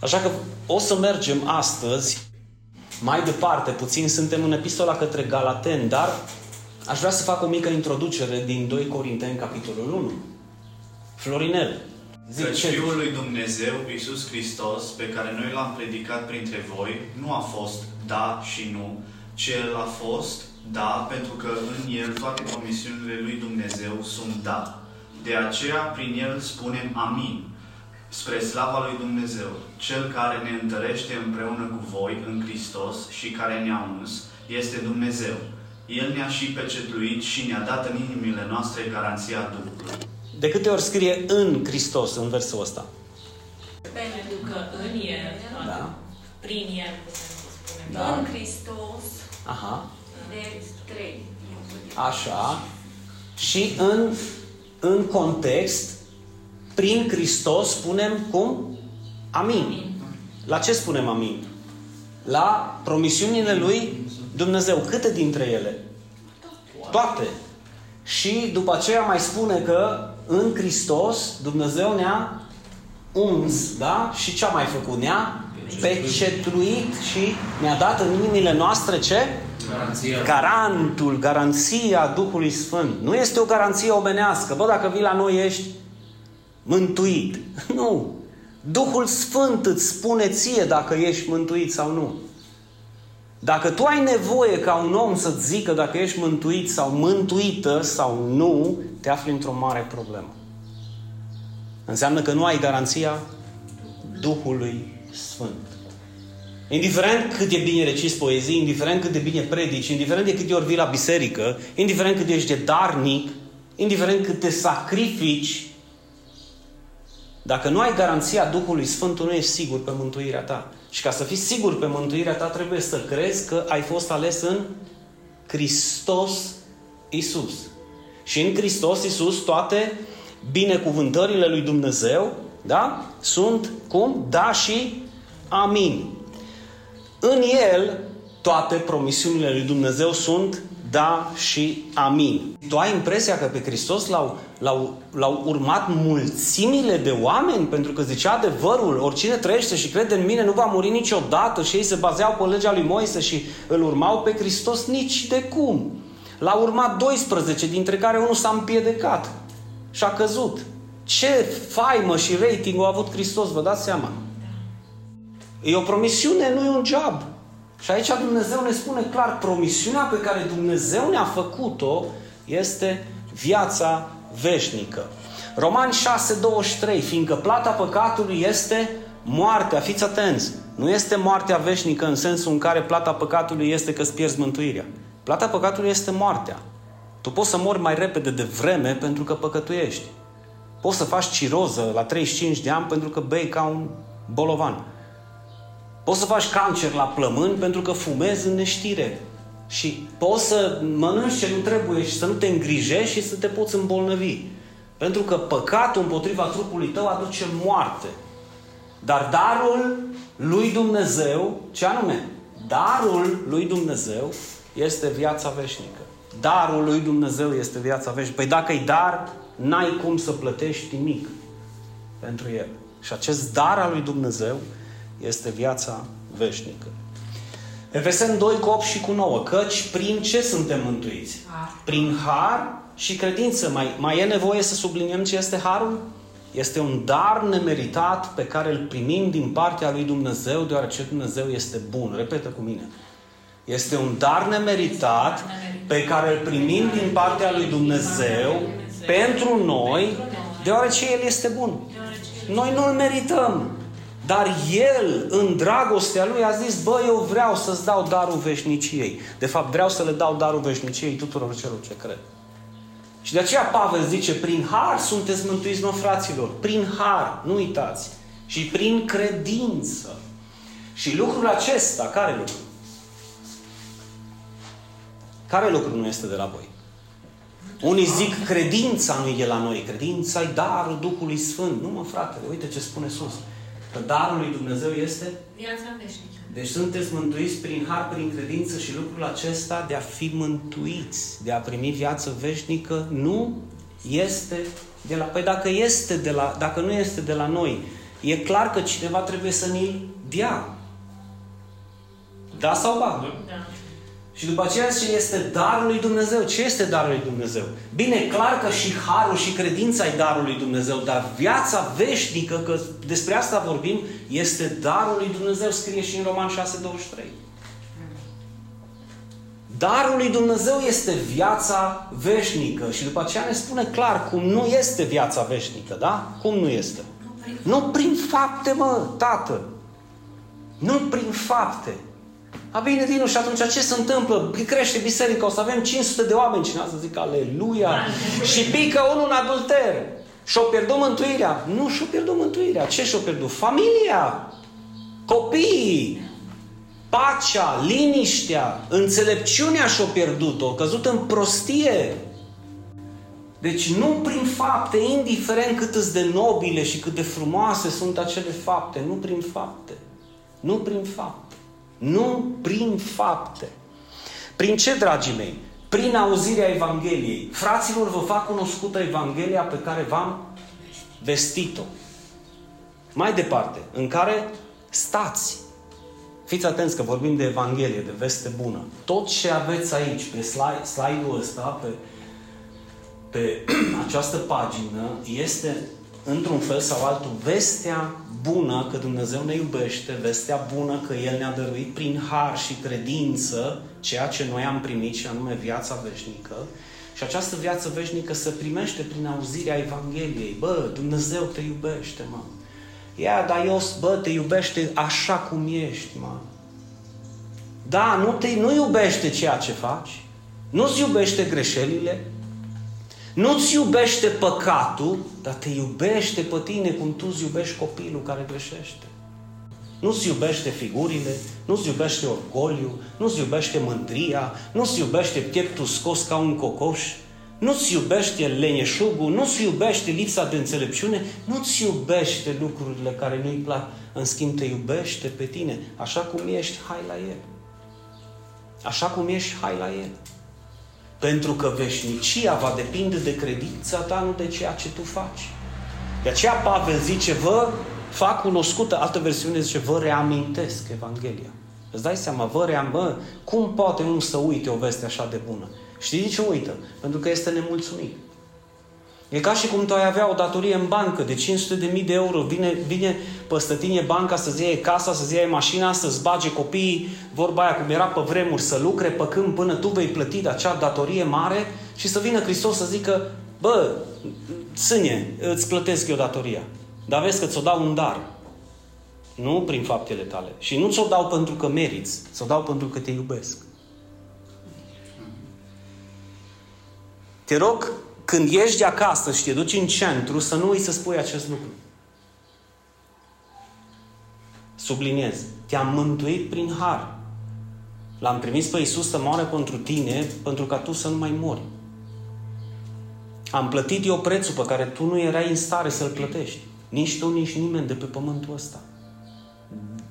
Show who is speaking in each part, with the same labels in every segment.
Speaker 1: Așa că o să mergem astăzi mai departe puțin. Suntem în epistola către Galaten, dar aș vrea să fac o mică introducere din 2 Corinteni, capitolul 1. Florinel,
Speaker 2: Zic Căci Fiul lui Dumnezeu, Iisus Hristos, pe care noi l-am predicat printre voi, nu a fost da și nu, ci El a fost da, pentru că în El toate promisiunile lui Dumnezeu sunt da. De aceea, prin El spunem amin, spre slava lui Dumnezeu, Cel care ne întărește împreună cu voi în Hristos și care ne-a uns, este Dumnezeu. El ne-a și pecetluit și ne-a dat în inimile noastre garanția Duhului.
Speaker 1: De câte ori scrie în Hristos în versul ăsta?
Speaker 3: Pentru că în El, da. prin El, putem să spunem.
Speaker 4: Da. În Hristos.
Speaker 1: Aha.
Speaker 4: De trei.
Speaker 1: Așa. Și în, în context, prin Hristos spunem cum? Amin. amin. La ce spunem amin? La promisiunile lui Dumnezeu. Câte dintre ele? Toate. Și după aceea mai spune că în Hristos Dumnezeu ne-a uns, da? Și ce a mai făcut? Ne-a pecetluit și ne-a dat în inimile noastre ce?
Speaker 5: Garanția.
Speaker 1: Garantul, garanția Duhului Sfânt. Nu este o garanție omenească. Bă, dacă vii la noi ești mântuit. Nu. Duhul Sfânt îți spune ție dacă ești mântuit sau nu. Dacă tu ai nevoie ca un om să-ți zică dacă ești mântuit sau mântuită sau nu, te afli într-o mare problemă. Înseamnă că nu ai garanția Duhului Sfânt. Indiferent cât e bine recis poezii, indiferent cât de bine predici, indiferent de câte ori vii la biserică, indiferent cât ești de darnic, indiferent cât te sacrifici, dacă nu ai garanția Duhului Sfânt, tu nu ești sigur pe mântuirea ta. Și ca să fii sigur pe mântuirea ta, trebuie să crezi că ai fost ales în Hristos Isus. Și în Hristos Isus toate binecuvântările lui Dumnezeu, da? Sunt cum? Da și amin. În El toate promisiunile lui Dumnezeu sunt da și amin. Tu ai impresia că pe Hristos l-au, l-au, l-au urmat mulțimile de oameni pentru că zicea adevărul, oricine trăiește și crede în mine nu va muri niciodată și ei se bazeau pe legea lui Moise și îl urmau pe Hristos nici de cum. L-au urmat 12, dintre care unul s-a împiedecat și a căzut. Ce faimă și rating a avut Hristos, vă dați seama? E o promisiune, nu e un job. Și aici Dumnezeu ne spune clar, promisiunea pe care Dumnezeu ne-a făcut-o este viața veșnică. Romani 6:23, fiindcă plata păcatului este moartea. Fiți atenți! Nu este moartea veșnică în sensul în care plata păcatului este că îți pierzi mântuirea. Plata păcatului este moartea. Tu poți să mori mai repede de vreme pentru că păcătuiești. Poți să faci ciroză la 35 de ani pentru că bei ca un bolovan. Poți să faci cancer la plămâni pentru că fumezi în neștire. Și poți să mănânci ce nu trebuie și să nu te îngrijești și să te poți îmbolnăvi. Pentru că păcatul împotriva trupului tău aduce moarte. Dar darul lui Dumnezeu, ce anume? Darul lui Dumnezeu este viața veșnică. Darul lui Dumnezeu este viața veșnică. Păi dacă e dar, n-ai cum să plătești nimic pentru el. Și acest dar al lui Dumnezeu este viața veșnică. Efeseni 2 cu 8 și cu 9. Căci prin ce suntem mântuiți? Prin har și credință. Mai, mai e nevoie să subliniem ce este harul? Este un dar nemeritat pe care îl primim din partea lui Dumnezeu, deoarece Dumnezeu este bun. Repetă cu mine. Este un dar nemeritat pe care îl primim din partea lui Dumnezeu pentru noi, deoarece El este bun. Noi nu-L merităm. Dar El, în dragostea Lui, a zis, bă, eu vreau să-ți dau darul veșniciei. De fapt, vreau să le dau darul veșniciei tuturor celor ce cred. Și de aceea Pavel zice, prin har sunteți mântuiți, mă, fraților. Prin har, nu uitați. Și prin credință. Și lucrul acesta, care lucru? Care lucru nu este de la voi? Unii zic, credința nu e de la noi. Credința e darul Duhului Sfânt. Nu mă, frate, uite ce spune sus. Că darul lui Dumnezeu este?
Speaker 3: Viața veșnică.
Speaker 1: Deci sunteți mântuiți prin har, prin credință și lucrul acesta de a fi mântuiți, de a primi viață veșnică, nu este de la... Păi dacă, este de la, dacă nu este de la noi, e clar că cineva trebuie să ne-l dea. Da sau ba?
Speaker 3: Da.
Speaker 1: Și după aceea ce este darul lui Dumnezeu. Ce este darul lui Dumnezeu? Bine, clar că și harul și credința e darul lui Dumnezeu, dar viața veșnică, că despre asta vorbim, este darul lui Dumnezeu, scrie și în Roman 6:23. Darul lui Dumnezeu este viața veșnică și după aceea ne spune clar cum nu este viața veșnică, da? Cum nu este? Nu prin fapte, mă, tată. Nu prin fapte. A bine, Dinu, și atunci ce se întâmplă? Crește biserica, o să avem 500 de oameni. Cine să zic aleluia? și pică unul în adulter. Și-o pierdut mântuirea. Nu și-o pierdut mântuirea. Ce și-o pierdut? Familia. Copiii. Pacea, liniștea, înțelepciunea și-o pierdut-o. Căzut în prostie. Deci nu prin fapte, indiferent cât de nobile și cât de frumoase sunt acele fapte, nu prin fapte. Nu prin fapte. Nu prin fapte. Prin ce, dragii mei? Prin auzirea Evangheliei. Fraților, vă fac cunoscută Evanghelia pe care v-am vestit-o. Mai departe, în care stați. Fiți atenți că vorbim de Evanghelie, de veste bună. Tot ce aveți aici, pe slide, slide-ul ăsta, pe, pe această pagină, este într-un fel sau altul, vestea bună că Dumnezeu ne iubește, vestea bună că El ne-a dăruit prin har și credință ceea ce noi am primit și anume viața veșnică. Și această viață veșnică se primește prin auzirea Evangheliei. Bă, Dumnezeu te iubește, mă. Ia, dar eu, bă, te iubește așa cum ești, mă. Da, nu, te, nu iubește ceea ce faci, nu-ți iubește greșelile, nu-ți iubește păcatul, dar te iubește pe tine cum tu îți iubești copilul care greșește. Nu-ți iubește figurile, nu-ți iubește orgoliu, nu-ți iubește mândria, nu-ți iubește pieptul scos ca un cocoș, nu-ți iubește leneșugul, nu-ți iubește lipsa de înțelepciune, nu-ți iubește lucrurile care nu-i plac. În schimb, te iubește pe tine. Așa cum ești, hai la El. Așa cum ești, hai la El. Pentru că veșnicia va depinde de credința ta, nu de ceea ce tu faci. De aceea Pavel zice, vă fac cunoscută, altă versiune zice, vă reamintesc Evanghelia. Îți dai seama, vă ream, bă, cum poate unul să uite o veste așa de bună? Știți de ce uită? Pentru că este nemulțumit. E ca și cum tu ai avea o datorie în bancă de 500 de mii de euro, vine, vine păstătinie banca să-ți iei casa, să-ți iei mașina, să-ți bage copiii, vorba aia cum era pe vremuri, să lucre pe când până tu vei plăti de acea datorie mare și să vină Hristos să zică, bă, sâne, îți plătesc eu datoria. Dar vezi că ți-o dau un dar. Nu prin faptele tale. Și nu ți-o dau pentru că meriți, ți-o dau pentru că te iubesc. Te rog când ieși de acasă și te duci în centru, să nu uiți să spui acest lucru. Subliniez. Te-am mântuit prin har. L-am trimis pe Iisus să moară pentru tine, pentru ca tu să nu mai mori. Am plătit eu prețul pe care tu nu erai în stare să-l plătești. Nici tu, nici nimeni de pe pământul ăsta.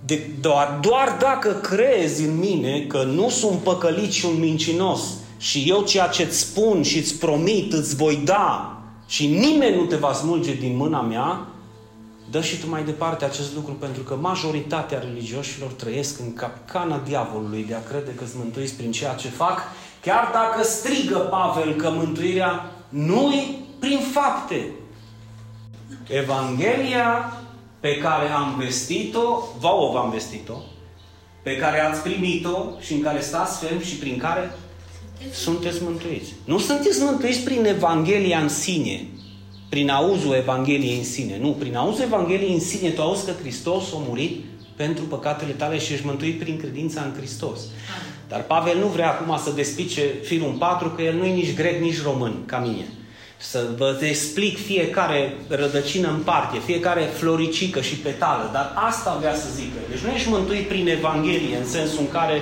Speaker 1: De, doar, doar dacă crezi în mine că nu sunt păcălit și un mincinos, și eu ceea ce îți spun și îți promit, îți voi da și nimeni nu te va smulge din mâna mea, dă și tu mai departe acest lucru, pentru că majoritatea religioșilor trăiesc în capcana diavolului de a crede că sunt mântuiți prin ceea ce fac, chiar dacă strigă Pavel că mântuirea nu-i prin fapte. Evanghelia pe care am vestit-o, vouă v-am vestit-o, pe care ați primit-o și în care stați ferm și prin care sunteți mântuiți. Nu sunteți mântuiți prin Evanghelia în sine, prin auzul Evangheliei în sine. Nu, prin auzul Evangheliei în sine, tu auzi că Hristos a murit pentru păcatele tale și ești mântuit prin credința în Hristos. Dar Pavel nu vrea acum să despice firul în patru, că el nu e nici grec, nici român, ca mine. Să vă explic fiecare rădăcină în parte, fiecare floricică și petală, dar asta vrea să zică. Deci nu ești mântuit prin Evanghelie, în sensul în care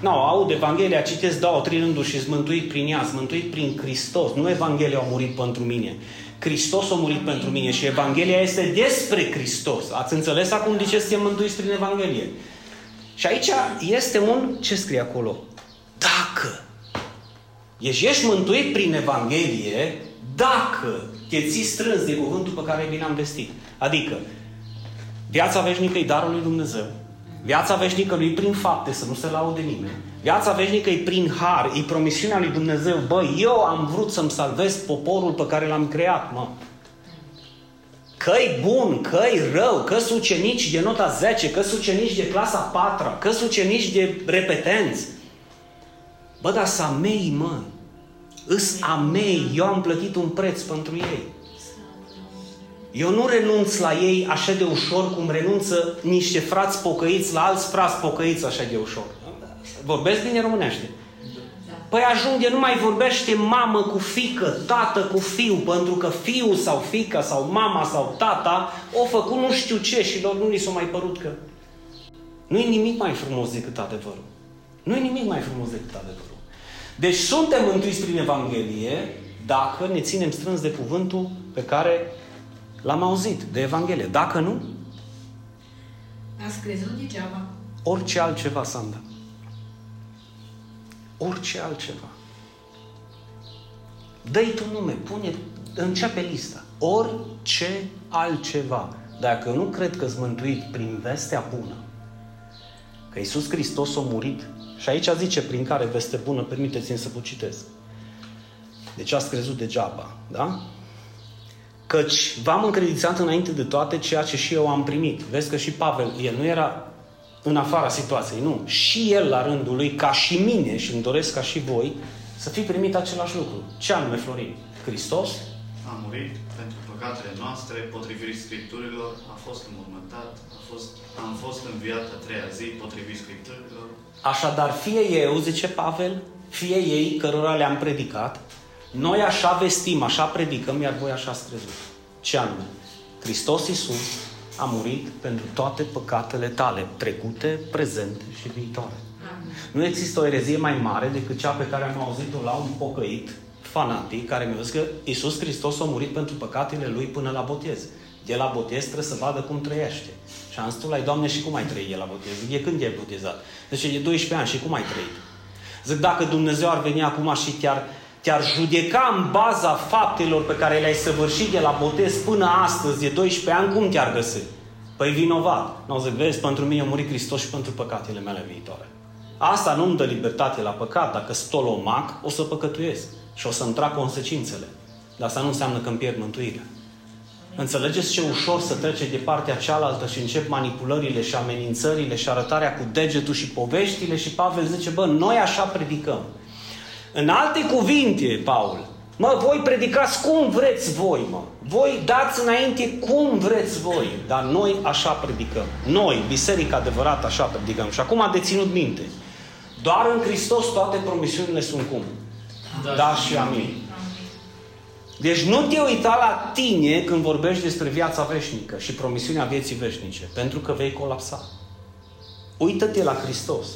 Speaker 1: nu, aud Evanghelia, citesc două, trei rânduri și sunt mântuit prin ea, sunt mântuit prin Hristos. Nu Evanghelia a murit pentru mine. Hristos a murit pentru mine și Evanghelia este despre Hristos. Ați înțeles acum de ce suntem mântuiți prin Evanghelie? Și aici este un, ce scrie acolo? Dacă ești, ești mântuit prin Evanghelie, dacă te ții strâns de cuvântul pe care bine am vestit. Adică, Viața veșnică e darul lui Dumnezeu. Viața veșnică nu e prin fapte, să nu se laude nimeni. Viața veșnică e prin har, e promisiunea lui Dumnezeu. Bă, eu am vrut să-mi salvez poporul pe care l-am creat, mă. Că-i bun, că-i rău, că ucenici de nota 10, că ucenici de clasa 4, că ucenici de repetenți. Bă, dar să mei, mă. Îs a mei, eu am plătit un preț pentru ei. Eu nu renunț la ei așa de ușor cum renunță niște frați pocăiți la alți frați pocăiți așa de ușor. Vorbesc bine românește. Păi ajunge, nu mai vorbește mamă cu fică, tată cu fiu, pentru că fiul sau fica sau mama sau tata o făcut nu știu ce și lor nu li s-a mai părut că... Nu e nimic mai frumos decât adevărul. Nu e nimic mai frumos decât adevărul. Deci suntem mântuiți prin Evanghelie dacă ne ținem strâns de cuvântul pe care l-am auzit, de Evanghelie. Dacă nu...
Speaker 5: Ați crezut degeaba.
Speaker 1: Orice altceva, Sanda orice altceva. Dă-i tu nume, pune, începe lista. Orice altceva. Dacă eu nu cred că-s mântuit prin vestea bună, că Iisus Hristos a murit, și aici zice prin care veste bună, permiteți-mi să vă citesc. Deci ați crezut degeaba, da? Căci v-am încredițat înainte de toate ceea ce și eu am primit. Vezi că și Pavel, el nu era în afara situației, nu. Și el la rândul lui, ca și mine, și îmi doresc ca și voi, să fi primit același lucru. Ce anume, Florin? Hristos
Speaker 2: a murit pentru păcatele noastre, potrivit Scripturilor, a fost înmormântat, a fost, am fost înviat a treia zi, potrivit Scripturilor.
Speaker 1: Așadar, fie eu, zice Pavel, fie ei cărora le-am predicat, noi așa vestim, așa predicăm, iar voi așa ați crezut. Ce anume? Hristos Iisus a murit pentru toate păcatele tale, trecute, prezente și viitoare. Nu există o erezie mai mare decât cea pe care am auzit-o la un pocăit fanatic care mi-a zis că Iisus Hristos a murit pentru păcatele lui până la botez. El la botez trebuie să vadă cum trăiește. Și am spus la Doamne, și cum ai trăit el la botez? Zic, e când e botezat? Deci e 12 ani și cum ai trăit? Zic, dacă Dumnezeu ar veni acum și chiar te-ar judeca în baza faptelor pe care le-ai săvârșit de la botez până astăzi, de 12 ani, cum te-ar găsi? Păi vinovat. Nu zic, vezi, pentru mine a murit Hristos și pentru păcatele mele viitoare. Asta nu-mi dă libertate la păcat. Dacă stolomac, o să păcătuiesc. Și o să-mi trag consecințele. Dar asta nu înseamnă că îmi pierd mântuirea. Înțelegeți ce ușor să trece de partea cealaltă și încep manipulările și amenințările și arătarea cu degetul și poveștile și Pavel zice, bă, noi așa predicăm. În alte cuvinte, Paul, mă, voi predicați cum vreți voi, mă. Voi dați înainte cum vreți voi, dar noi așa predicăm. Noi, biserica adevărată, așa predicăm. Și acum a deținut minte. Doar în Hristos toate promisiunile sunt cum? Da, da și amin. Deci nu te uita la tine când vorbești despre viața veșnică și promisiunea vieții veșnice, pentru că vei colapsa. Uită-te la Hristos.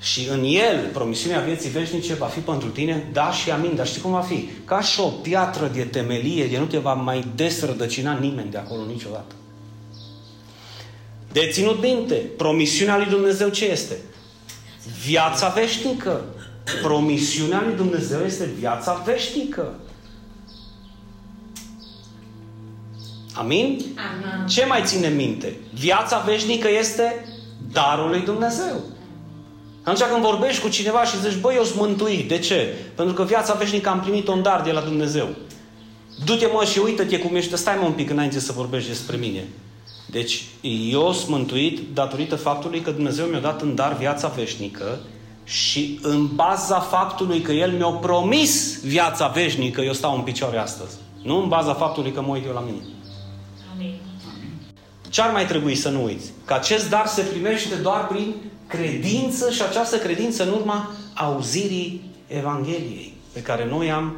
Speaker 1: Și în el, promisiunea vieții veșnice va fi pentru tine, da și amin. Dar știi cum va fi? Ca și o piatră de temelie, de nu te va mai desrădăcina nimeni de acolo niciodată. De ținut minte, promisiunea lui Dumnezeu ce este? Viața veșnică. Promisiunea lui Dumnezeu este viața veșnică. Amin?
Speaker 5: Amin.
Speaker 1: Ce mai ține minte? Viața veșnică este darul lui Dumnezeu. Atunci când vorbești cu cineva și zici, băi, eu sunt mântuit. De ce? Pentru că viața veșnică am primit un dar de la Dumnezeu. Du-te mă și uită-te cum ești. Stai mă un pic înainte să vorbești despre mine. Deci, eu sunt mântuit datorită faptului că Dumnezeu mi-a dat în dar viața veșnică și în baza faptului că El mi-a promis viața veșnică, eu stau în picioare astăzi. Nu în baza faptului că mă uit eu la mine.
Speaker 3: Amin.
Speaker 1: Ce ar mai trebui să nu uiți? Că acest dar se primește doar prin credință și această credință în urma auzirii Evangheliei pe care noi am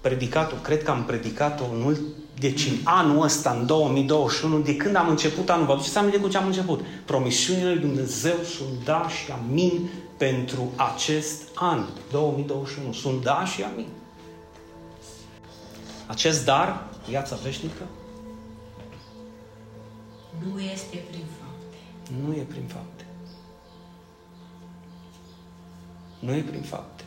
Speaker 1: predicat-o, cred că am predicat-o în mult, deci în anul ăsta, în 2021, de când am început anul, vă aduceți aminte cu ce am început? Promisiunile lui Dumnezeu sunt da și amin pentru acest an, 2021. Sunt da și amin. Acest dar, viața veșnică,
Speaker 5: nu este prin fapte.
Speaker 1: Nu e prin fapte. Nu e prin fapte.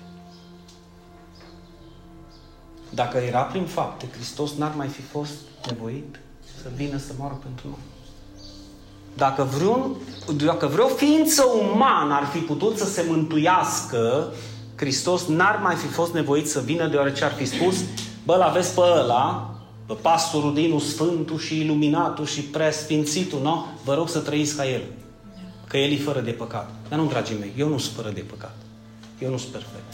Speaker 1: Dacă era prin fapte, Hristos n-ar mai fi fost nevoit să vină să moară pentru noi. Dacă, vreun, dacă vreo ființă umană ar fi putut să se mântuiască, Hristos n-ar mai fi fost nevoit să vină deoarece ar fi spus bă, l-aveți pe ăla, pe pastorul Dinu Sfântul și Iluminatul și Preasfințitul, nu? Vă rog să trăiți ca el. Că el e fără de păcat. Dar nu, dragii mei, eu nu sunt fără de păcat. Eu nu sunt perfect.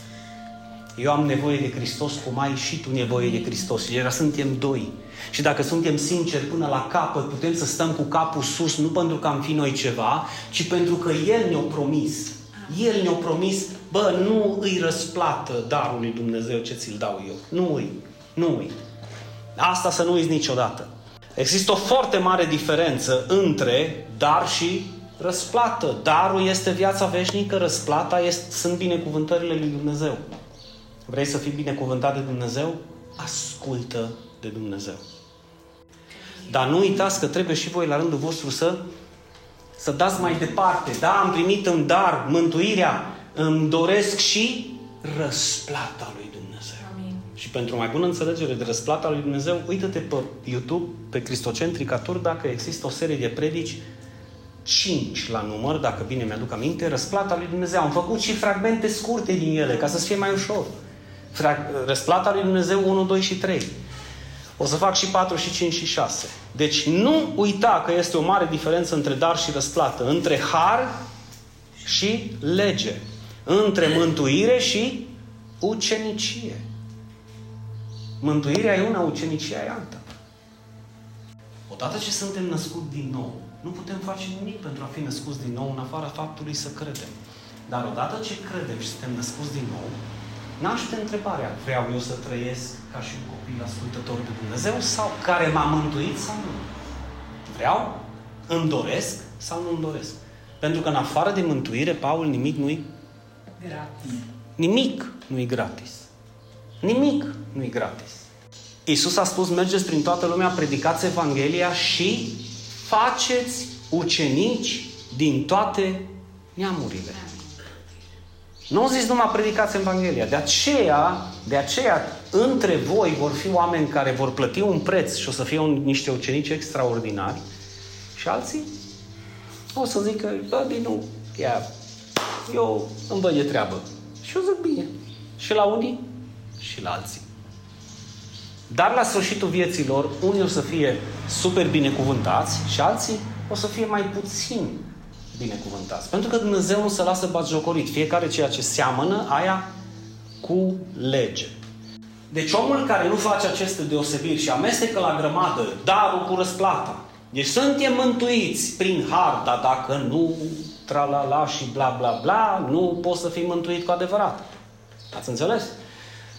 Speaker 1: Eu am nevoie de Hristos cum ai și tu nevoie de Hristos. Și era suntem doi. Și dacă suntem sinceri până la capăt, putem să stăm cu capul sus, nu pentru că am fi noi ceva, ci pentru că El ne-a promis. El ne-a promis, bă, nu îi răsplată darul lui Dumnezeu ce ți-l dau eu. Nu îi. Nu îi. Asta să nu uiți niciodată. Există o foarte mare diferență între dar și răsplată. Darul este viața veșnică, răsplata este, sunt binecuvântările lui Dumnezeu. Vrei să fii binecuvântat de Dumnezeu? Ascultă de Dumnezeu. Dar nu uitați că trebuie și voi la rândul vostru să, să dați mai departe. Da, am primit în dar mântuirea, îmi doresc și răsplata lui Dumnezeu. Amin. Și pentru mai bună înțelegere de răsplata lui Dumnezeu, uită-te pe YouTube, pe Cristocentricatur, dacă există o serie de predici 5 la număr, dacă bine mi-aduc aminte, răsplata lui Dumnezeu. Am făcut și fragmente scurte din ele, ca să fie mai ușor. Răsplata lui Dumnezeu 1, 2 și 3. O să fac și 4 și 5 și 6. Deci nu uita că este o mare diferență între dar și răsplată, între har și lege, între mântuire și ucenicie. Mântuirea e una, ucenicia e alta. Odată ce suntem născuți din nou, nu putem face nimic pentru a fi născuți din nou în afara faptului să credem. Dar odată ce credem și suntem născuți din nou, naște întrebarea, vreau eu să trăiesc ca și un copil ascultător de Dumnezeu sau care m-a mântuit sau nu? Vreau? Îmi doresc sau nu îmi doresc? Pentru că în afară de mântuire, Paul, nimic nu-i gratis. Nimic nu-i gratis. Nimic nu-i gratis. Iisus a spus, mergeți prin toată lumea, predicați Evanghelia și faceți ucenici din toate neamurile. Nu au zis numai predicați Evanghelia. De aceea, de aceea, între voi vor fi oameni care vor plăti un preț și o să fie un, niște ucenici extraordinari și alții o să zică, bă, din nou, ia, eu îmi văd de treabă. Și eu zic bine. Și la unii și la alții. Dar la sfârșitul vieților, unii o să fie super binecuvântați și alții o să fie mai puțin binecuvântați. Pentru că Dumnezeu nu se lasă batjocorit. Fiecare ceea ce seamănă, aia cu lege. Deci omul care nu face aceste deosebiri și amestecă la grămadă darul cu răsplata. Deci suntem mântuiți prin har, dar dacă nu tralala și bla bla bla, nu poți să fii mântuit cu adevărat. Ați înțeles?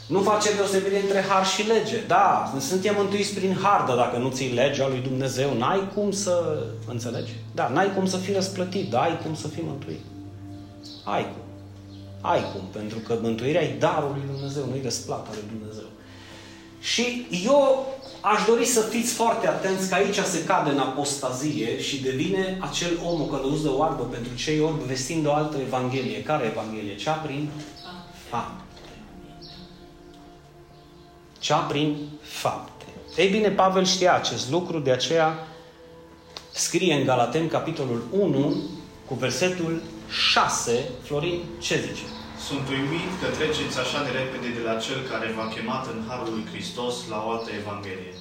Speaker 1: Nu face deosebire între har și lege. Da, suntem mântuiți prin har, dar dacă nu ții legea lui Dumnezeu, n-ai cum să înțelegi. Da, n-ai cum să fii răsplătit, dar ai cum să fii mântuit. Ai cum. Ai cum, pentru că mântuirea e darul lui Dumnezeu, nu e răsplata lui Dumnezeu. Și eu aș dori să fiți foarte atenți că aici se cade în apostazie și devine acel om călăuz de oarbă pentru cei orbi vestind o altă evanghelie. Care evanghelie? Cea prin fapt cea prin fapte. Ei bine, Pavel știa acest lucru, de aceea scrie în Galaten, capitolul 1, cu versetul 6, Florin, ce zice?
Speaker 2: Sunt uimit că treceți așa de repede de la Cel care v-a chemat în Harul lui Hristos la o altă Evanghelie.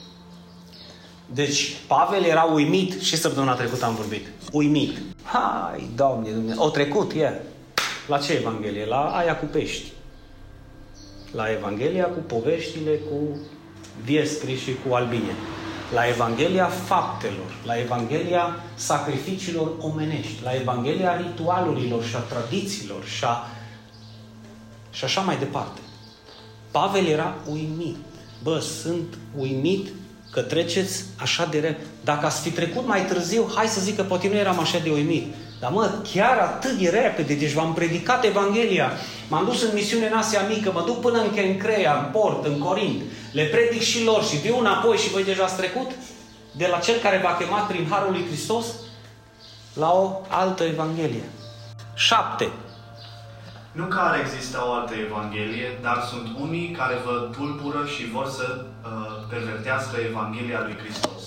Speaker 1: Deci, Pavel era uimit și săptămâna trecută am vorbit. Uimit. Hai, Doamne, Dumnezeu. O trecut, e. Yeah. La ce Evanghelie? La aia cu pești la Evanghelia cu poveștile cu viescri și cu albine, la Evanghelia faptelor, la Evanghelia sacrificiilor omenești, la Evanghelia ritualurilor și a tradițiilor și, a... și așa mai departe. Pavel era uimit. Bă, sunt uimit că treceți așa de repede. Dacă ați fi trecut mai târziu, hai să zic că poate nu eram așa de uimit. Dar mă, chiar atât de repede, deci v-am predicat Evanghelia, m-am dus în misiune în Asia Mică, mă duc până în Kencrea, în port, în Corint, le predic și lor și viu înapoi și voi deja ați trecut de la Cel care v-a chemat prin Harul lui Hristos la o altă Evanghelie. Șapte.
Speaker 2: Nu că ar exista o altă Evanghelie, dar sunt unii care vă tulbură și vor să uh, pervertească Evanghelia lui Hristos.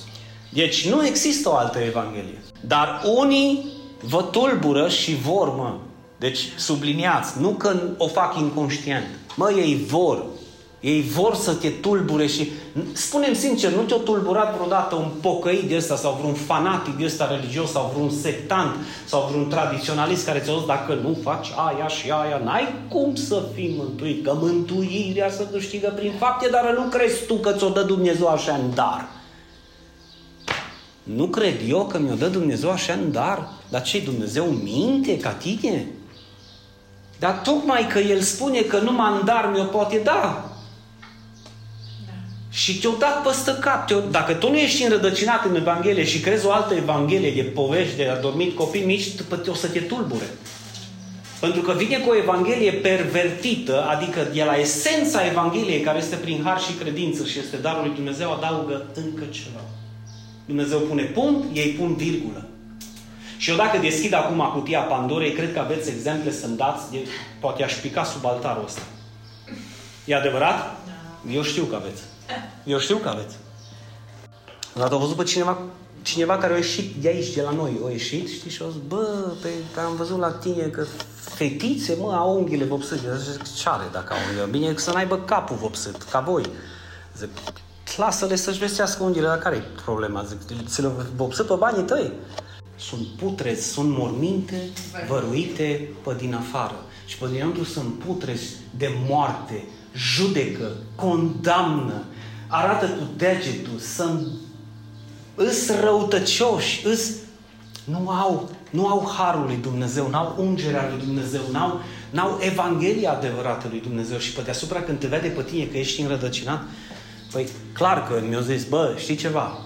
Speaker 1: Deci nu există o altă Evanghelie. Dar unii vă tulbură și vor, mă. Deci subliniați, nu că o fac inconștient. Mă, ei vor. Ei vor să te tulbure și, spunem sincer, nu te-a tulburat vreodată un pocăit de ăsta sau vreun fanatic de ăsta religios sau vreun sectant sau vreun tradiționalist care ți-a zis dacă nu faci aia și aia, n-ai cum să fii mântuit, că mântuirea să câștigă prin fapte, dar nu crezi tu că ți-o dă Dumnezeu așa în dar. Nu cred eu că mi-o dă Dumnezeu așa în dar? Dar ce Dumnezeu minte ca tine? Dar tocmai că El spune că numai în dar mi-o poate da. Și te-au dat păstă cap. Dacă tu nu ești înrădăcinat în Evanghelie și crezi o altă Evanghelie de povești de adormit copii mici, o să te tulbure. Pentru că vine cu o Evanghelie pervertită, adică de la esența Evangheliei care este prin har și credință și este darul lui Dumnezeu, adaugă încă ceva. Dumnezeu pune punct, ei pun virgulă. Și eu dacă deschid acum cutia Pandorei, cred că aveți exemple să-mi dați, de, poate aș pica sub altarul ăsta. E adevărat? Da. Eu știu că aveți. Eu știu că aveți. Odată am văzut pe cineva, cineva care a ieșit de aici, de la noi, a ieșit, știi, și a zis, bă, pe, că am văzut la tine că fetițe, mă, au unghiile vopsite. Zic, ce are dacă au unghiile? Bine să n-aibă capul vopsit, ca voi. Zic, lasă-le să-și vestească unghiile, dar care e problema? Zic, ți le vopsit pe banii tăi? Sunt putrezi, sunt morminte văruite pe din afară. Și pe dinăuntru sunt putrezi de moarte, judecă, condamnă, arată cu degetul, să îs răutăcioși, îs... Nu au, nu au harul lui Dumnezeu, n-au ungerea lui Dumnezeu, n-au, n-au Evanghelia adevărată lui Dumnezeu și pe deasupra când te vede pe tine că ești înrădăcinat, Păi, clar că mi-au zis, bă, știi ceva?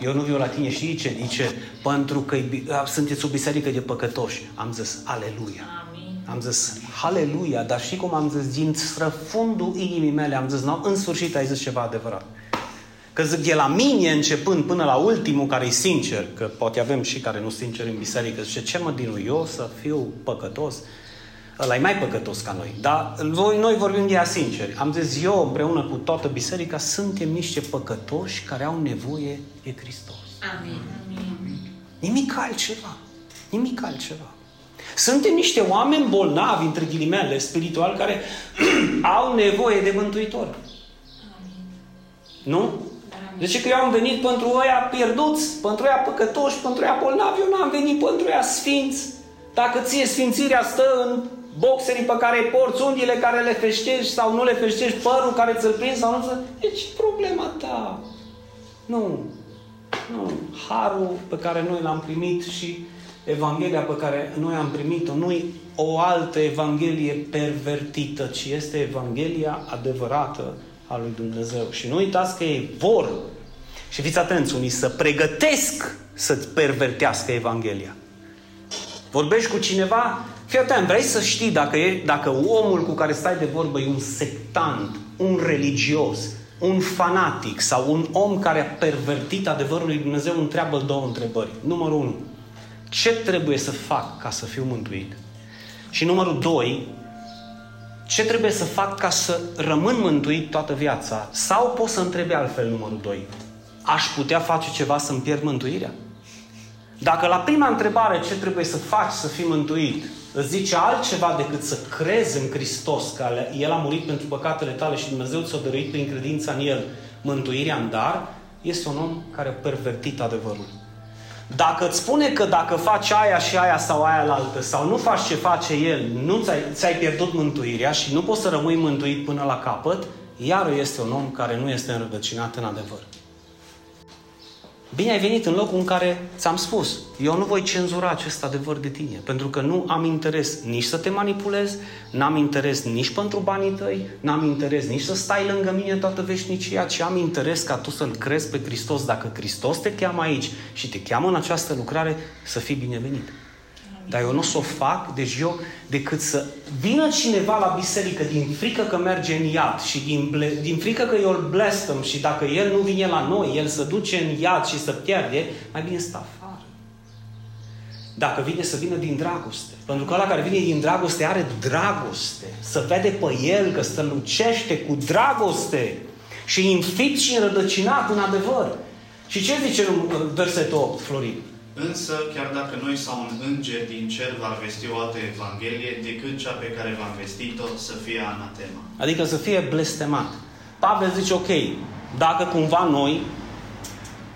Speaker 1: Eu nu viu la tine, știi ce? Zice, pentru că sunteți o biserică de păcătoși. Am zis, aleluia. Amin. Am zis, aleluia, dar știi cum am zis? Din străfundul inimii mele am zis, nu, în sfârșit ai zis ceva adevărat. Că zic, de la mine începând până la ultimul care e sincer, că poate avem și care nu sincer în biserică, zice, ce mă din eu să fiu păcătos? Ăla e mai păcătos ca noi. Dar voi, noi vorbim de ea sinceri. Am zis, eu împreună cu toată biserica suntem niște păcătoși care au nevoie de Hristos.
Speaker 5: Amin. Amin.
Speaker 1: Nimic altceva. Nimic altceva. Suntem niște oameni bolnavi, între ghilimele, spiritual, care au nevoie de Mântuitor. Amin. Nu? Amin. Deci că eu am venit pentru ăia pierduți, pentru ăia păcătoși, pentru ăia bolnavi, eu n-am venit pentru ăia sfinți. Dacă ție sfințirea stă în boxerii pe care îi porți, unghiile care le feștești sau nu le feștești, părul care ți-l prinzi sau nu E ce problema ta? Nu. Nu. Harul pe care noi l-am primit și Evanghelia pe care noi am primit-o nu e o altă Evanghelie pervertită, ci este Evanghelia adevărată a lui Dumnezeu. Și nu uitați că ei vor, și fiți atenți, unii să pregătesc să-ți pervertească Evanghelia. Vorbești cu cineva Fii atent, vrei să știi dacă, e, dacă omul cu care stai de vorbă e un sectant, un religios, un fanatic sau un om care a pervertit adevărul lui Dumnezeu, întreabă două întrebări. Numărul unu, ce trebuie să fac ca să fiu mântuit? Și numărul doi, ce trebuie să fac ca să rămân mântuit toată viața? Sau poți să întrebi altfel numărul doi, aș putea face ceva să-mi pierd mântuirea? Dacă la prima întrebare ce trebuie să faci să fii mântuit, îți zice altceva decât să crezi în Hristos, că El a murit pentru păcatele tale și Dumnezeu ți-a dăruit prin credința în El mântuirea în dar, este un om care a pervertit adevărul. Dacă îți spune că dacă faci aia și aia sau aia la altă, sau nu faci ce face El, nu ți-ai, ți-ai pierdut mântuirea și nu poți să rămâi mântuit până la capăt, iar este un om care nu este înrădăcinat în adevăr. Bine ai venit în locul în care ți-am spus, eu nu voi cenzura acest adevăr de tine, pentru că nu am interes nici să te manipulez, n-am interes nici pentru banii tăi, n-am interes nici să stai lângă mine toată veșnicia, ci am interes ca tu să-L crezi pe Hristos. Dacă Hristos te cheamă aici și te cheamă în această lucrare, să fii binevenit. Dar eu nu o să o fac, deci eu, decât să vină cineva la biserică din frică că merge în iad și din, ble, din frică că eu îl blestăm și dacă el nu vine la noi, el să duce în iad și să pierde, mai bine stă afară. Dacă vine să vină din dragoste. Pentru că ăla care vine din dragoste are dragoste. Să vede pe el că strălucește cu dragoste și înfipt și înrădăcinat în adevăr. Și ce zice în versetul 8, Florin?
Speaker 2: Însă, chiar dacă noi sau un înger din cer va vesti o altă evanghelie decât cea pe care v-am vestit-o, să fie anatema.
Speaker 1: Adică să fie blestemat. Pavel zice, ok, dacă cumva noi,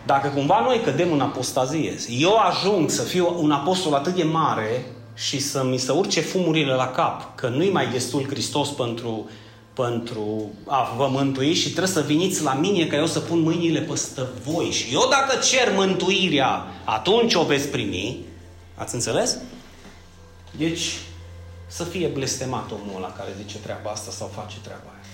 Speaker 1: dacă cumva noi cădem în apostazie, eu ajung să fiu un apostol atât de mare și să mi se urce fumurile la cap, că nu-i mai destul Hristos pentru, pentru a vă mântui și trebuie să veniți la mine ca eu să pun mâinile peste voi. Și eu dacă cer mântuirea, atunci o veți primi. Ați înțeles? Deci, să fie blestemat omul ăla care zice treaba asta sau face treaba aia.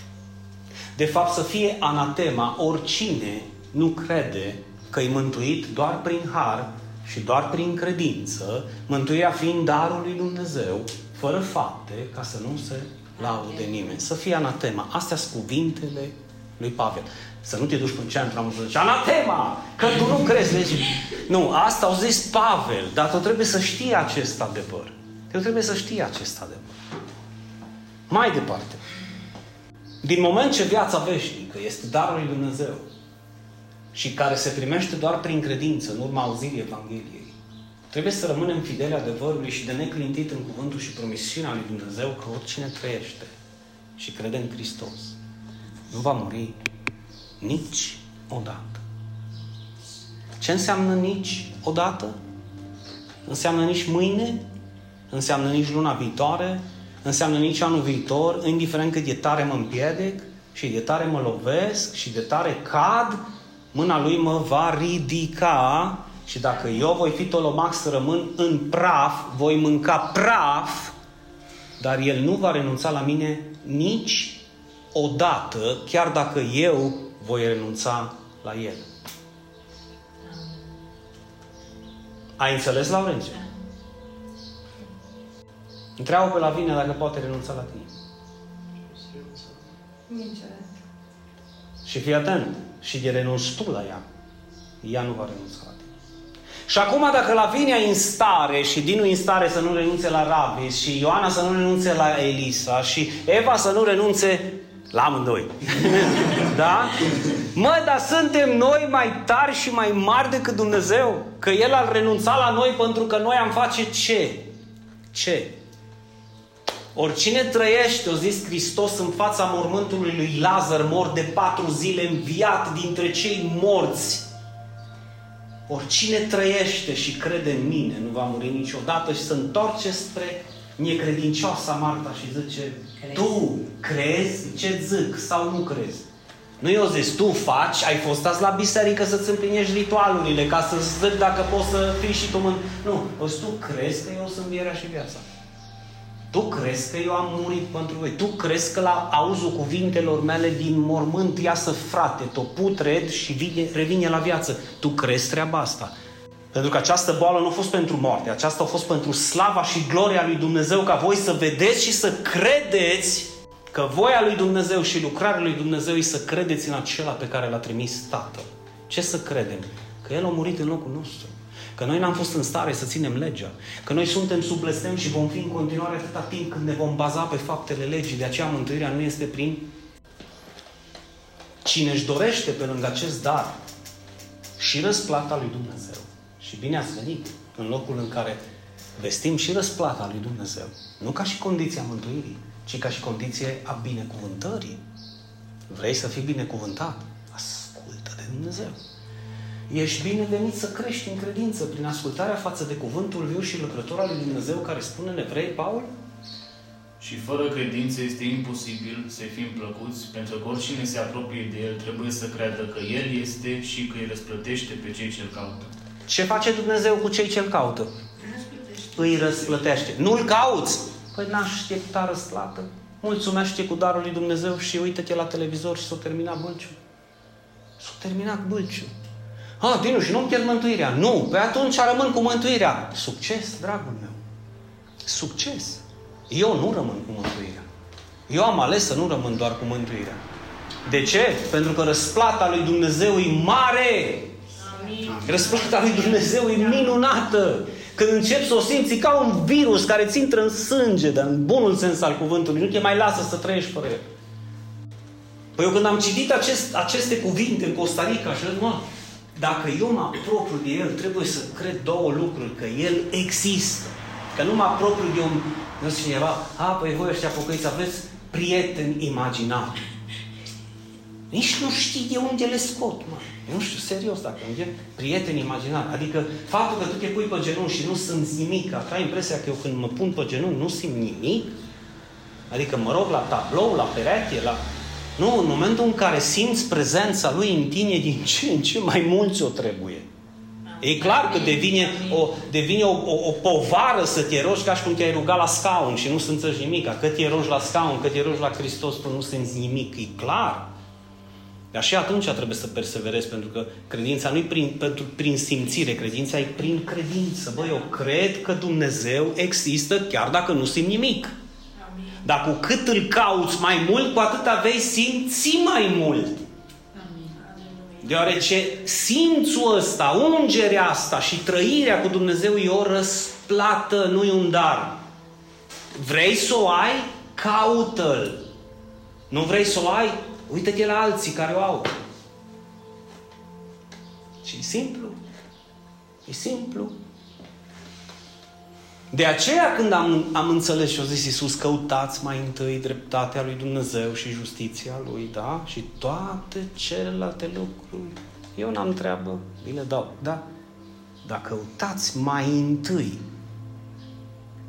Speaker 1: De fapt, să fie anatema oricine nu crede că e mântuit doar prin har și doar prin credință, mântuirea fiind darul lui Dumnezeu, fără fapte, ca să nu se laude nimeni. Să fie anatema. Astea sunt cuvintele lui Pavel. Să nu te duci în centru, am zis, anatema, că tu nu crezi. Deci, nu, asta au zis Pavel, dar tu trebuie să știi acest adevăr. Tu trebuie să știi acest adevăr. Mai departe. Din moment ce viața veșnică este darul lui Dumnezeu și care se primește doar prin credință, în urma auzirii Evangheliei, trebuie să rămânem fideli adevărului și de neclintit în cuvântul și promisiunea lui Dumnezeu că oricine trăiește și crede în Hristos nu va muri nici odată. Ce înseamnă nici odată? Înseamnă nici mâine? Înseamnă nici luna viitoare? înseamnă nici anul viitor, indiferent cât de tare mă împiedec și de tare mă lovesc și de tare cad, mâna lui mă va ridica și dacă eu voi fi tolomac să rămân în praf, voi mânca praf, dar el nu va renunța la mine nici odată, chiar dacă eu voi renunța la el. Ai înțeles, Laurențiu? Întreabă pe la vine dacă poate renunța la tine. Și fii atent. Și de renunți tu la ea, ea nu va renunța la tine. Și acum dacă la vine în stare și Dinu în stare să nu renunțe la Rabis și Ioana să nu renunțe la Elisa și Eva să nu renunțe la amândoi. da? Mă, dar suntem noi mai tari și mai mari decât Dumnezeu? Că El ar renunța la noi pentru că noi am face ce? Ce? Oricine trăiește, o zis Hristos, în fața mormântului lui Lazar, mor de patru zile, înviat dintre cei morți. Oricine trăiește și crede în mine nu va muri niciodată și se întoarce spre necredincioasa Marta și zice, crezi? tu crezi ce zic sau nu crezi? Nu eu zis, tu faci, ai fost azi la biserică să-ți împlinești ritualurile, ca să zic dacă poți să fii și tu mân... Nu, o tu crezi că eu sunt vierea și viața. Tu crezi că eu am murit pentru voi? Tu crezi că la auzul cuvintelor mele din mormânt iasă frate, tot putred și vine, revine la viață? Tu crezi treaba asta? Pentru că această boală nu a fost pentru moarte, aceasta a fost pentru slava și gloria lui Dumnezeu, ca voi să vedeți și să credeți că voia lui Dumnezeu și lucrarea lui Dumnezeu e să credeți în acela pe care l-a trimis Tatăl. Ce să credem? Că El a murit în locul nostru. Că noi n-am fost în stare să ținem legea. Că noi suntem sub blestem și vom fi în continuare atâta timp când ne vom baza pe faptele legii. De aceea mântuirea nu este prin cine își dorește pe lângă acest dar și răsplata lui Dumnezeu. Și bine ați venit în locul în care vestim și răsplata lui Dumnezeu. Nu ca și condiția mântuirii, ci ca și condiție a binecuvântării. Vrei să fii binecuvântat? Ascultă de Dumnezeu. Ești binevenit să crești în credință prin ascultarea față de cuvântul viu și lucrător al lui Dumnezeu care spune în evrei, Paul?
Speaker 6: Și fără credință este imposibil să fim plăcuți, pentru că oricine se apropie de El trebuie să creadă că El este și că îi răsplătește pe cei ce-L caută.
Speaker 1: Ce face Dumnezeu cu cei ce-L caută?
Speaker 5: Răsplătește.
Speaker 1: Îi răsplătește. Nu-L cauți? Păi n-aștepta răsplată. Mulțumește cu darul lui Dumnezeu și uită-te la televizor și s-a terminat bălciul. S-a terminat bălciul. A, Dinu, și nu-mi pierd mântuirea. Nu, pe atunci rămân cu mântuirea. Succes, dragul meu. Succes. Eu nu rămân cu mântuirea. Eu am ales să nu rămân doar cu mântuirea. De ce? Pentru că răsplata lui Dumnezeu e mare.
Speaker 3: Amin.
Speaker 1: Răsplata lui Dumnezeu e minunată. Când începi să o simți ca un virus care ți intră în sânge, dar în bunul sens al cuvântului, nu te mai lasă să trăiești fără el. Păi eu când am citit acest, aceste cuvinte în Costa Rica, și mă, dacă eu mă apropiu de El, trebuie să cred două lucruri, că El există. Că nu mă apropiu de un, nu știu cineva, a, păi voi ăștia pocăiți aveți prieteni imaginari. Nici nu știi de unde le scot, mă. Eu nu știu, serios, dacă îmi prieteni imaginari. Adică faptul că tu te pui pe genunchi și nu simți nimic, că ai impresia că eu când mă pun pe genunchi nu simt nimic, adică mă rog la tablou, la perete, la... Nu, în momentul în care simți prezența Lui în tine, din ce în ce mai mulți o trebuie. E clar că devine, o, devine o, o, o povară să te rogi ca și cum te-ai rugat la scaun și nu simți nimic. Că te rogi la scaun, că te rogi la Hristos, tu nu simți nimic. E clar. Dar și atunci trebuie să perseverezi, pentru că credința nu e prin, pentru, prin simțire, credința e prin credință. Băi, eu cred că Dumnezeu există chiar dacă nu simt nimic. Dar cu cât îl cauți mai mult, cu atât vei simți mai mult. Deoarece simțul ăsta, ungerea asta și trăirea cu Dumnezeu e o răsplată, nu e un dar. Vrei să o ai? Caută-l. Nu vrei să o ai? Uită-te la alții care o au. Și e simplu. E simplu. De aceea când am, am înțeles și a zis Iisus, căutați mai întâi dreptatea lui Dumnezeu și justiția lui, da? Și toate celelalte lucruri. Eu n-am treabă, vi le dau, da? Dar căutați mai întâi.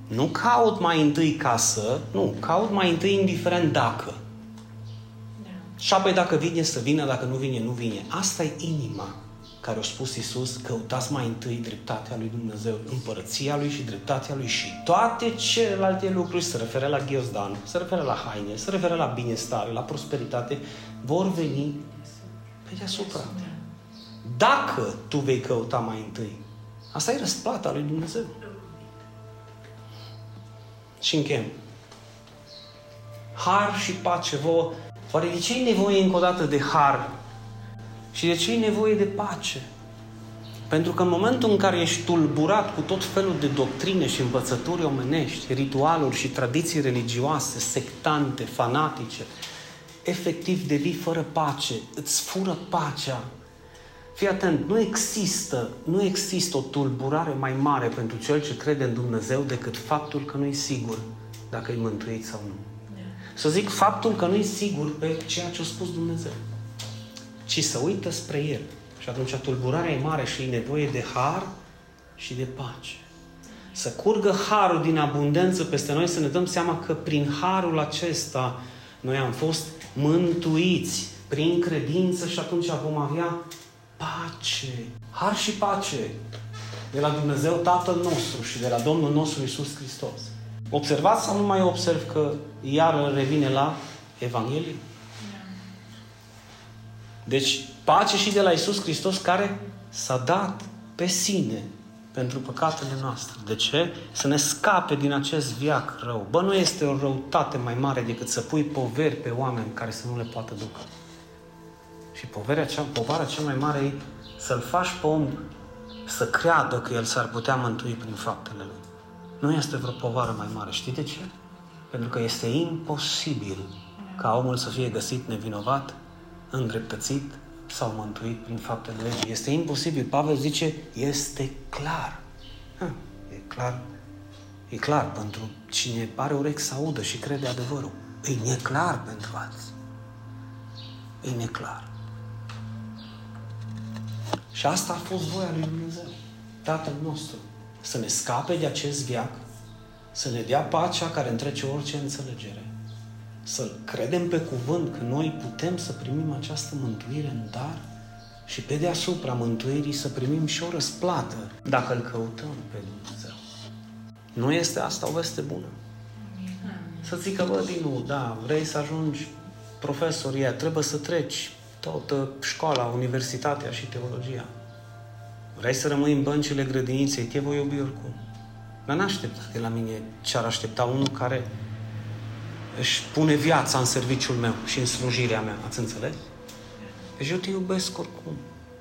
Speaker 1: Nu caut mai întâi ca să, nu, caut mai întâi indiferent dacă. Și apoi dacă vine, să vină, dacă nu vine, nu vine. Asta e inima care a spus Iisus, căutați mai întâi dreptatea lui Dumnezeu, împărăția lui și dreptatea lui și toate celelalte lucruri se referă la ghiozdan, se referă la haine, se referă la binestare, la prosperitate, vor veni pe deasupra. Dacă tu vei căuta mai întâi, asta e răsplata lui Dumnezeu. Și închem. Har și pace vouă Oare de ce e nevoie încă o dată de har? Și de ce e nevoie de pace? Pentru că în momentul în care ești tulburat cu tot felul de doctrine și învățături omenești, ritualuri și tradiții religioase, sectante, fanatice, efectiv devii fără pace, îți fură pacea. Fii atent, nu există, nu există o tulburare mai mare pentru cel ce crede în Dumnezeu decât faptul că nu e sigur dacă e mântuit sau nu să zic faptul că nu e sigur pe ceea ce a spus Dumnezeu, ci să uită spre El. Și atunci tulburarea e mare și e nevoie de har și de pace. Să curgă harul din abundență peste noi, să ne dăm seama că prin harul acesta noi am fost mântuiți prin credință și atunci vom avea pace. Har și pace de la Dumnezeu Tatăl nostru și de la Domnul nostru Isus Hristos. Observați sau nu mai observ că iar revine la Evanghelie? Deci, pace și de la Isus Hristos care s-a dat pe sine pentru păcatele noastre. De ce? Să ne scape din acest viac rău. Bă, nu este o răutate mai mare decât să pui poveri pe oameni care să nu le poată ducă. Și poverea cea, povara cea mai mare e să-l faci pe om să creadă că el s-ar putea mântui prin faptele lui. Nu este vreo povară mai mare. Știi de ce? Pentru că este imposibil ca omul să fie găsit nevinovat, îndreptățit sau mântuit prin faptele legii. Este imposibil. Pavel zice, este clar. Ha, e clar. E clar pentru cine are urechi să audă și crede adevărul. E neclar pentru alții. E neclar. Și asta a fost voia lui Dumnezeu, Tatăl nostru să ne scape de acest viac, să ne dea pacea care întrece orice înțelegere. Să credem pe cuvânt că noi putem să primim această mântuire în dar și pe deasupra mântuirii să primim și o răsplată dacă îl căutăm pe Dumnezeu. Nu este asta o veste bună? Să zică, bă, Dinu, da, vrei să ajungi profesoria, trebuie să treci toată școala, universitatea și teologia. Vrei să rămâi în băncile grădiniței, te voi iubi oricum. Dar n-aștept de la mine ce ar aștepta unul care își pune viața în serviciul meu și în slujirea mea. Ați înțeles? Deci eu te iubesc oricum.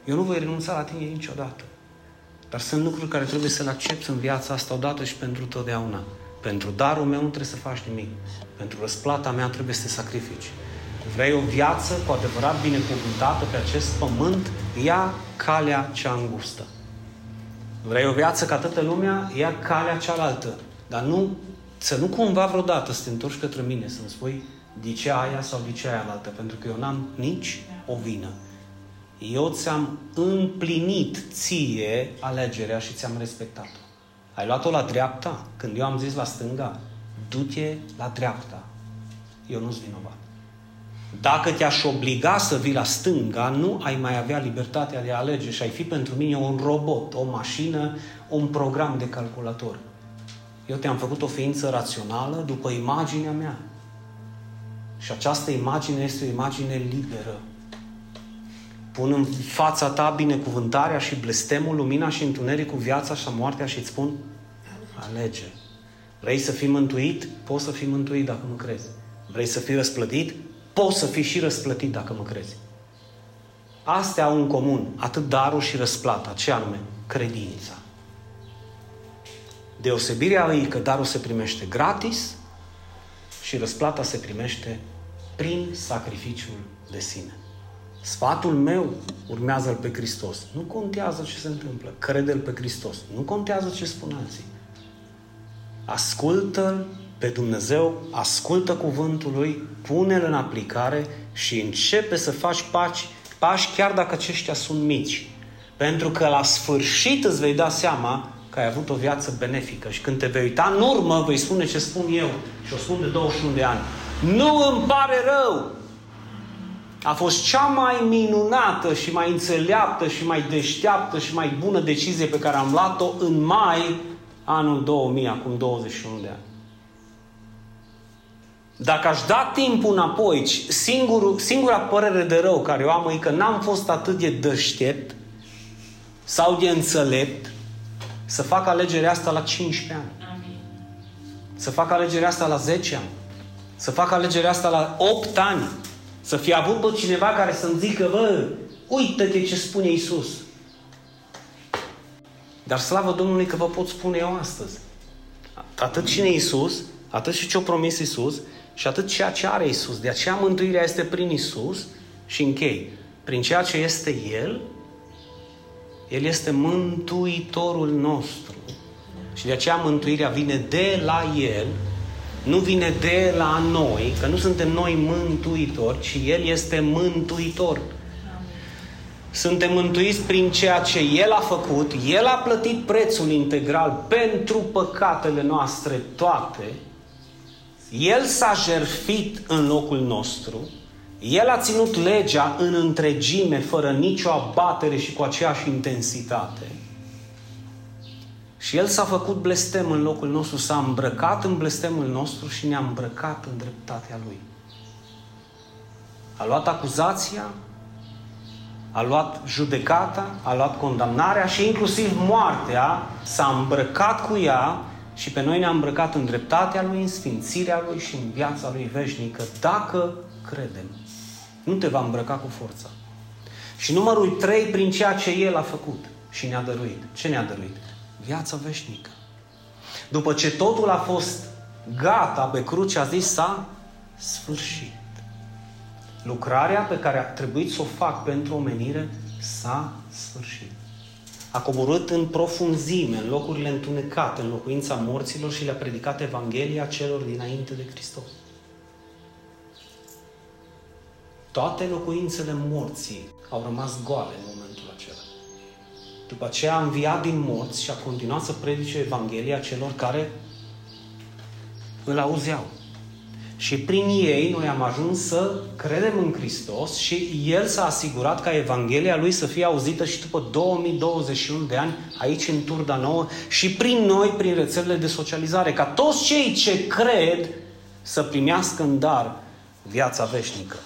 Speaker 1: Eu nu voi renunța la tine niciodată. Dar sunt lucruri care trebuie să le accepti în viața asta odată și pentru totdeauna. Pentru darul meu nu trebuie să faci nimic. Pentru răsplata mea trebuie să te sacrifici. Vrei o viață cu adevărat binecuvântată pe acest pământ? Ia calea cea îngustă. Vrei o viață ca toată lumea? Ia calea cealaltă. Dar nu, să nu cumva vreodată să te întorci către mine, să-mi spui de ce aia sau de ce aia altă, pentru că eu n-am nici o vină. Eu ți-am împlinit ție alegerea și ți-am respectat-o. Ai luat-o la dreapta? Când eu am zis la stânga, du-te la dreapta. Eu nu-s vinovat. Dacă te-aș obliga să vii la stânga, nu ai mai avea libertatea de a alege și ai fi pentru mine un robot, o mașină, un program de calculator. Eu te-am făcut o ființă rațională după imaginea mea. Și această imagine este o imagine liberă. Pun în fața ta binecuvântarea și blestemul, lumina și întunericul, viața și moartea și îți spun, alege. Vrei să fii mântuit? Poți să fii mântuit dacă nu crezi. Vrei să fii răsplătit? Poți să fii și răsplătit dacă mă crezi. Astea au în comun atât darul și răsplata. Ce anume? Credința. Deosebirea e că darul se primește gratis și răsplata se primește prin sacrificiul de sine. Sfatul meu urmează-L pe Hristos. Nu contează ce se întâmplă. Crede-L pe Hristos. Nu contează ce spun alții. ascultă pe Dumnezeu, ascultă cuvântul Lui, pune-L în aplicare și începe să faci pași, pași chiar dacă aceștia sunt mici. Pentru că la sfârșit îți vei da seama că ai avut o viață benefică și când te vei uita în urmă, vei spune ce spun eu și o spun de 21 de ani. Nu îmi pare rău! A fost cea mai minunată și mai înțeleaptă și mai deșteaptă și mai bună decizie pe care am luat-o în mai anul 2000, acum 21 de ani. Dacă aș da timpul înapoi, singurul, singura părere de rău care o am e că n-am fost atât de deștept sau de înțelept să fac alegerea asta la 15 ani. Amin. Să fac alegerea asta la 10 ani. Să fac alegerea asta la 8 ani. Să fi avut pe cineva care să-mi zică, bă, uită-te ce spune Isus. Dar slavă Domnului că vă pot spune eu astăzi. Atât cine e Isus, atât și ce-a promis Isus, și atât ceea ce are Isus. De aceea mântuirea este prin Isus și închei. Prin ceea ce este El, El este mântuitorul nostru. Și de aceea mântuirea vine de la El, nu vine de la noi, că nu suntem noi mântuitori, ci El este mântuitor. Suntem mântuiți prin ceea ce El a făcut, El a plătit prețul integral pentru păcatele noastre toate, el s-a jerfit în locul nostru, El a ținut legea în întregime, fără nicio abatere și cu aceeași intensitate. Și El s-a făcut blestem în locul nostru, s-a îmbrăcat în blestemul nostru și ne-a îmbrăcat în dreptatea Lui. A luat acuzația, a luat judecata, a luat condamnarea și inclusiv moartea, s-a îmbrăcat cu ea și pe noi ne-a îmbrăcat în dreptatea Lui, în sfințirea Lui și în viața Lui veșnică, dacă credem. Nu te va îmbrăca cu forța. Și numărul trei, prin ceea ce El a făcut și ne-a dăruit. Ce ne-a dăruit? Viața veșnică. După ce totul a fost gata pe cruce, a zis s-a sfârșit. Lucrarea pe care a trebuit să o fac pentru omenire s-a sfârșit a coborât în profunzime, în locurile întunecate, în locuința morților și le-a predicat Evanghelia celor dinainte de Hristos. Toate locuințele morții au rămas goale în momentul acela. După aceea a înviat din morți și a continuat să predice Evanghelia celor care îl auzeau. Și prin ei noi am ajuns să credem în Hristos și El s-a asigurat ca Evanghelia Lui să fie auzită și după 2021 de ani aici în Turda Nouă și prin noi, prin rețelele de socializare, ca toți cei ce cred să primească în dar viața veșnică.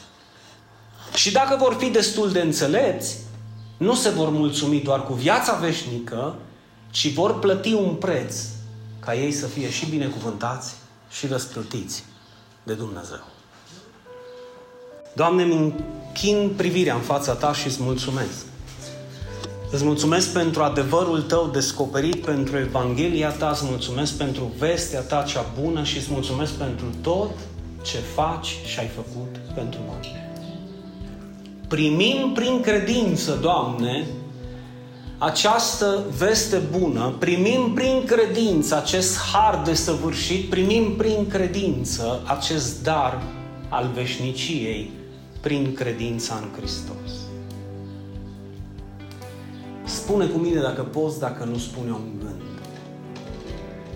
Speaker 1: Și dacă vor fi destul de înțelepți, nu se vor mulțumi doar cu viața veșnică, ci vor plăti un preț ca ei să fie și binecuvântați și răsplătiți de Dumnezeu. Doamne, îmi închin privirea în fața Ta și îți mulțumesc. Îți mulțumesc pentru adevărul Tău descoperit, pentru Evanghelia Ta, îți mulțumesc pentru vestea Ta cea bună și îți mulțumesc pentru tot ce faci și ai făcut pentru noi. Primim prin credință, Doamne, această veste bună, primim prin credință acest har de săvârșit, primim prin credință acest dar al veșniciei, prin credința în Hristos. Spune cu mine dacă poți, dacă nu spune un gând.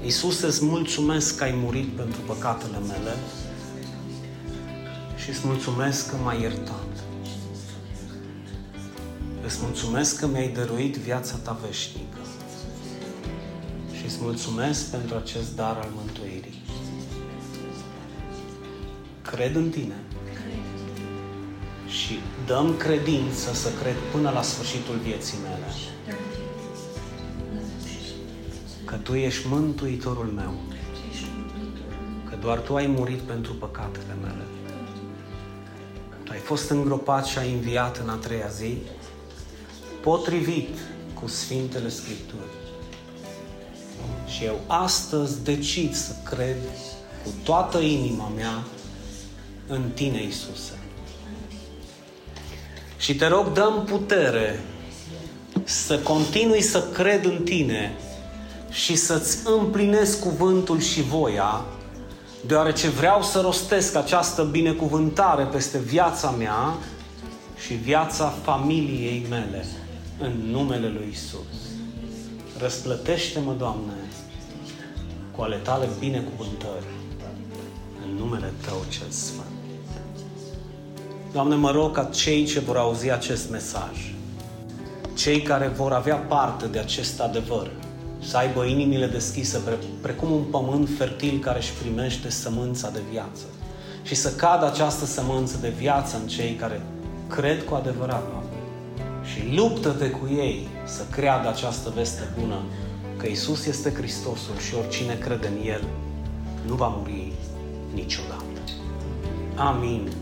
Speaker 1: Iisuse, îți mulțumesc că ai murit pentru păcatele mele și îți mulțumesc că m-ai iertat. Îți mulțumesc că mi-ai dăruit viața ta veșnică. Și îți mulțumesc pentru acest dar al mântuirii. Cred în tine. Și dăm credință să cred până la sfârșitul vieții mele. Că Tu ești mântuitorul meu, că doar Tu ai murit pentru păcatele mele. Tu ai fost îngropat și ai înviat în a treia zi, potrivit cu Sfintele Scripturi. Și eu astăzi decid să cred cu toată inima mea în Tine, Iisuse. Și te rog, dăm putere să continui să cred în Tine și să-ți împlinesc cuvântul și voia, deoarece vreau să rostesc această binecuvântare peste viața mea și viața familiei mele, în numele Lui Isus. Răsplătește-mă, Doamne, cu ale Tale binecuvântări, în numele Tău cel Sfânt. Doamne, mă rog ca cei ce vor auzi acest mesaj, cei care vor avea parte de acest adevăr, să aibă inimile deschise, pre, precum un pământ fertil care își primește sămânța de viață. Și să cadă această sămânță de viață în cei care cred cu adevărat, Doamne. Și luptă-te cu ei să creadă această veste bună, că Isus este Hristosul și oricine crede în El nu va muri niciodată. Amin.